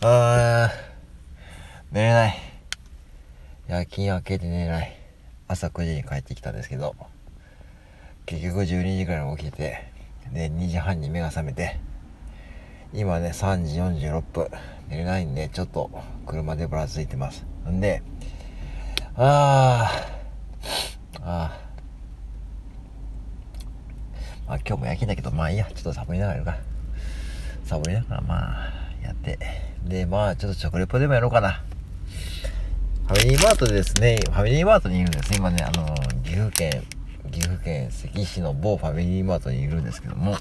あー、寝れない。夜勤明けて寝れない。朝9時に帰ってきたんですけど、結局12時ぐらいに起きて、で、2時半に目が覚めて、今ね、3時46分。寝れないんで、ちょっと車でぶらついてます。んで、あー、あー。まあ今日も夜勤だけど、まあいいや。ちょっとサボりながらやるか。サボりながらまあ、やって。で、まあ、ちょっと食レポでもやろうかな。ファミリーマートでですね、ファミリーマートにいるんです。今ね、あの、岐阜県、岐阜県関市の某ファミリーマートにいるんですけども、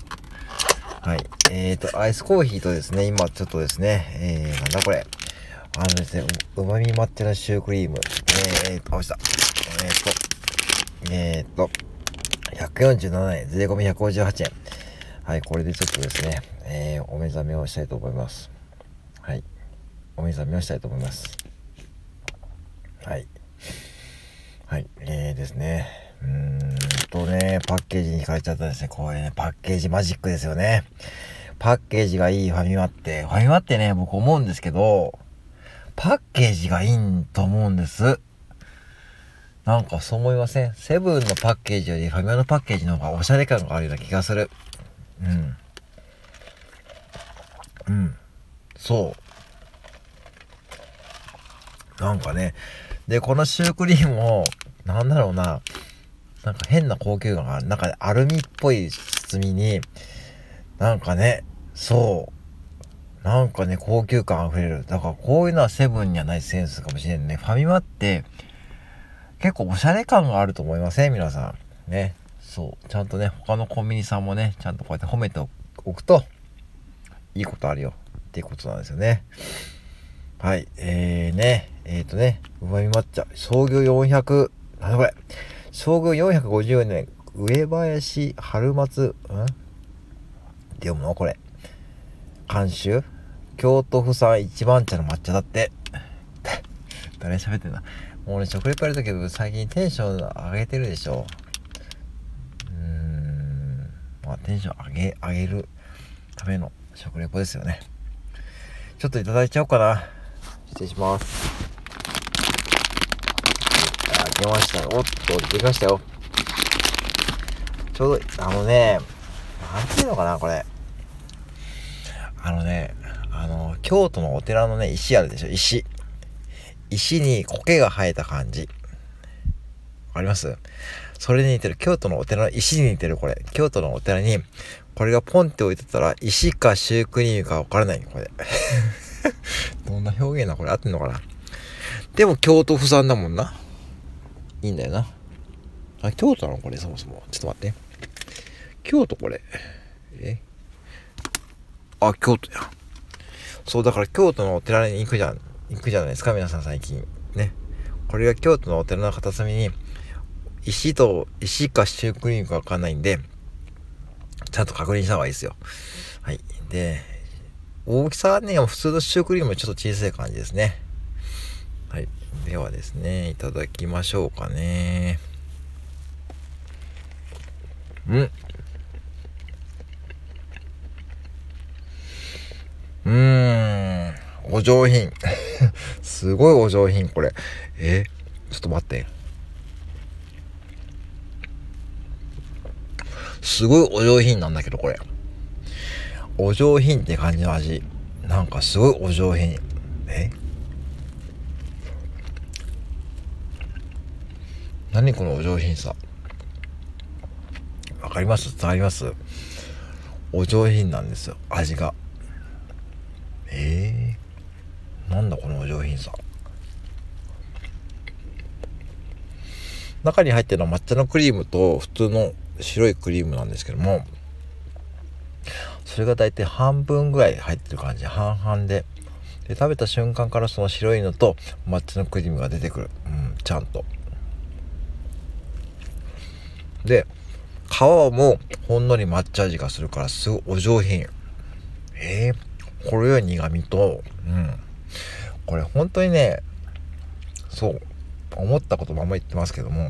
はい。えっ、ー、と、アイスコーヒーとですね、今ちょっとですね、えー、なんだこれ。あのですね、うまみ抹茶のシュークリーム。えーと、あ、落ちた。えーと、えーっと、147円、税込み158円。はい、これでちょっとですね、えー、お目覚めをしたいと思います。はい。お目覚めをしたいと思います。はい。はい。えーですね。うーんとね、パッケージに書いちゃったんですね。これね、パッケージマジックですよね。パッケージがいいファミマって、ファミマってね、僕思うんですけど、パッケージがいいと思うんです。なんかそう思いません？セブンのパッケージよりファミマのパッケージの方がおしゃれ感があるような気がする。うん。うん。そう。なんかね。で、このシュークリームを、なんだろうな。なんか変な高級感がある。なんか、アルミっぽい包みに、なんかね、そう。なんかね、高級感溢れる。だからこういうのはセブンにはないセンスかもしれんね。ファミマって、結構おしゃれ感があると思いません？皆さん。ね。そう。ちゃんとね、他のコンビニさんもね、ちゃんとこうやって褒めておくと、いいことあるよっていうことなんですよね。はい。えーね、えっ、ー、とね、うまみ抹茶、創業400、なんだこれ、創業450年、上林春松、ん？って読むのこれ。監修京都府産一番茶の抹茶だって。誰喋ってんだもうね、食レポやるとき最近テンション上げてるでしょ。うーん。まあテンション上げ、上げるための食レポですよね。ちょっといただいちゃおうかな。失礼します。あ、出ました。おっと、でかしたよ。ちょうど、あのね、なんていうのかな、これ。あのね、あの、京都のお寺のね、石あるでしょ、石。石に苔が生えた感じ。わかります？それに似てる。京都のお寺の石に似てる、これ。京都のお寺にこれがポンって置いてたら、石かシュークリームかわからない、これ。どんな表現だこれ？合ってんのかな？でも京都府産だもんな。いいんだよな。あ、京都なのこれ、そもそも。ちょっと待って。京都これ。え？あ、京都や。そう、だから京都のお寺に行くじゃん。行くじゃないですか、皆さん最近。ね。これが京都のお寺の片隅に、石と、石かシュークリームかわかんないんで、ちゃんと確認した方がいいですよ。はい。で、大きさはね、普通のシュークリームよりちょっと小さい感じですね。はい。ではですね、いただきましょうかね。うん。うーん。お上品。すごいお上品、これ。え？ちょっと待って。すごいお上品なんだけど、これ。お上品って感じの味。なんかすごいお上品。え？何このお上品さ？わかります？伝わります？お上品なんですよ。味が。え？ー、なんだこのお上品さ？中に入ってるのは抹茶のクリームと普通の白いクリームなんですけどもそれが大体半分ぐらい入ってる感じ。半々で。で食べた瞬間からその白いのと抹茶のクリームが出てくる、うん、ちゃんと。で皮もほんのり抹茶味がするからすごいお上品。えー、これは苦味と。うん。これ本当にねそう思ったことまま言ってますけども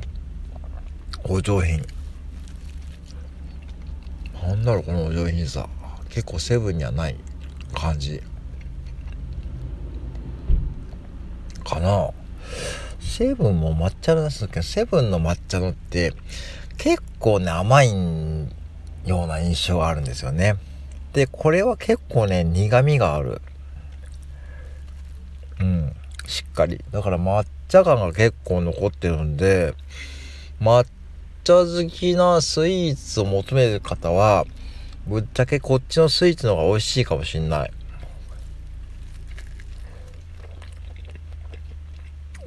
お上品。なんだろうこのお上品さ結構セブンにはない感じかなセブンも抹茶のですけど、セブンの抹茶のって結構ね、甘いような印象があるんですよね。で、これは結構ね、苦味がある。うん、しっかり。だから抹茶感が結構残ってるんで、抹茶好きなスイーツを求める方は、ぶっちゃけこっちのスイーツの方が美味しいかもしんない。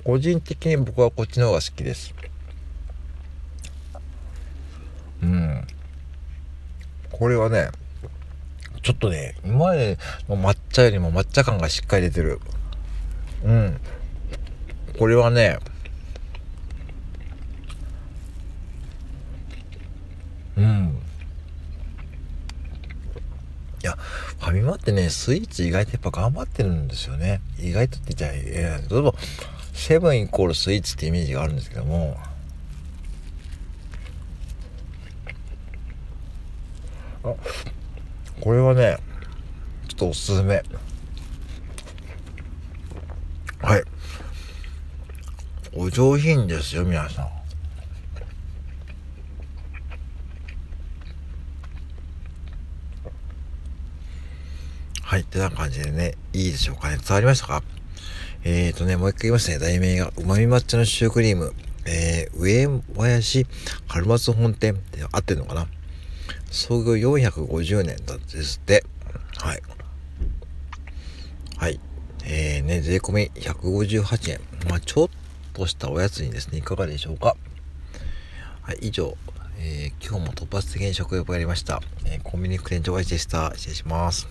個人的に僕はこっちの方が好きです。うん。これはね、ちょっとね、今までの抹茶よりも抹茶感がしっかり出てる。うん。これはね、うん。いや、ファミマってね、スイーツ意外とやっぱ頑張ってるんですよね。意外とって言っちゃえ例えば、セブンイコールスイーツってイメージがあるんですけども、あ、これはね、ちょっとおすすめ。はい。お上品ですよ、皆さん。はい。ってな感じでね、いいでしょうかね。伝わりましたか？えーとね、もう一回言いますね。題名が、うまみ抹茶のシュークリーム。えー、上林春松本店って合ってるのかな？創業450年だですって。はい。はい。えー、ね、税込み158円。まあ、ちょっとしたおやつにですね、いかがでしょうか？はい、以上、えー、今日も突発的に食欲をやりました。えー、コンビニクレンチョイでした。失礼します。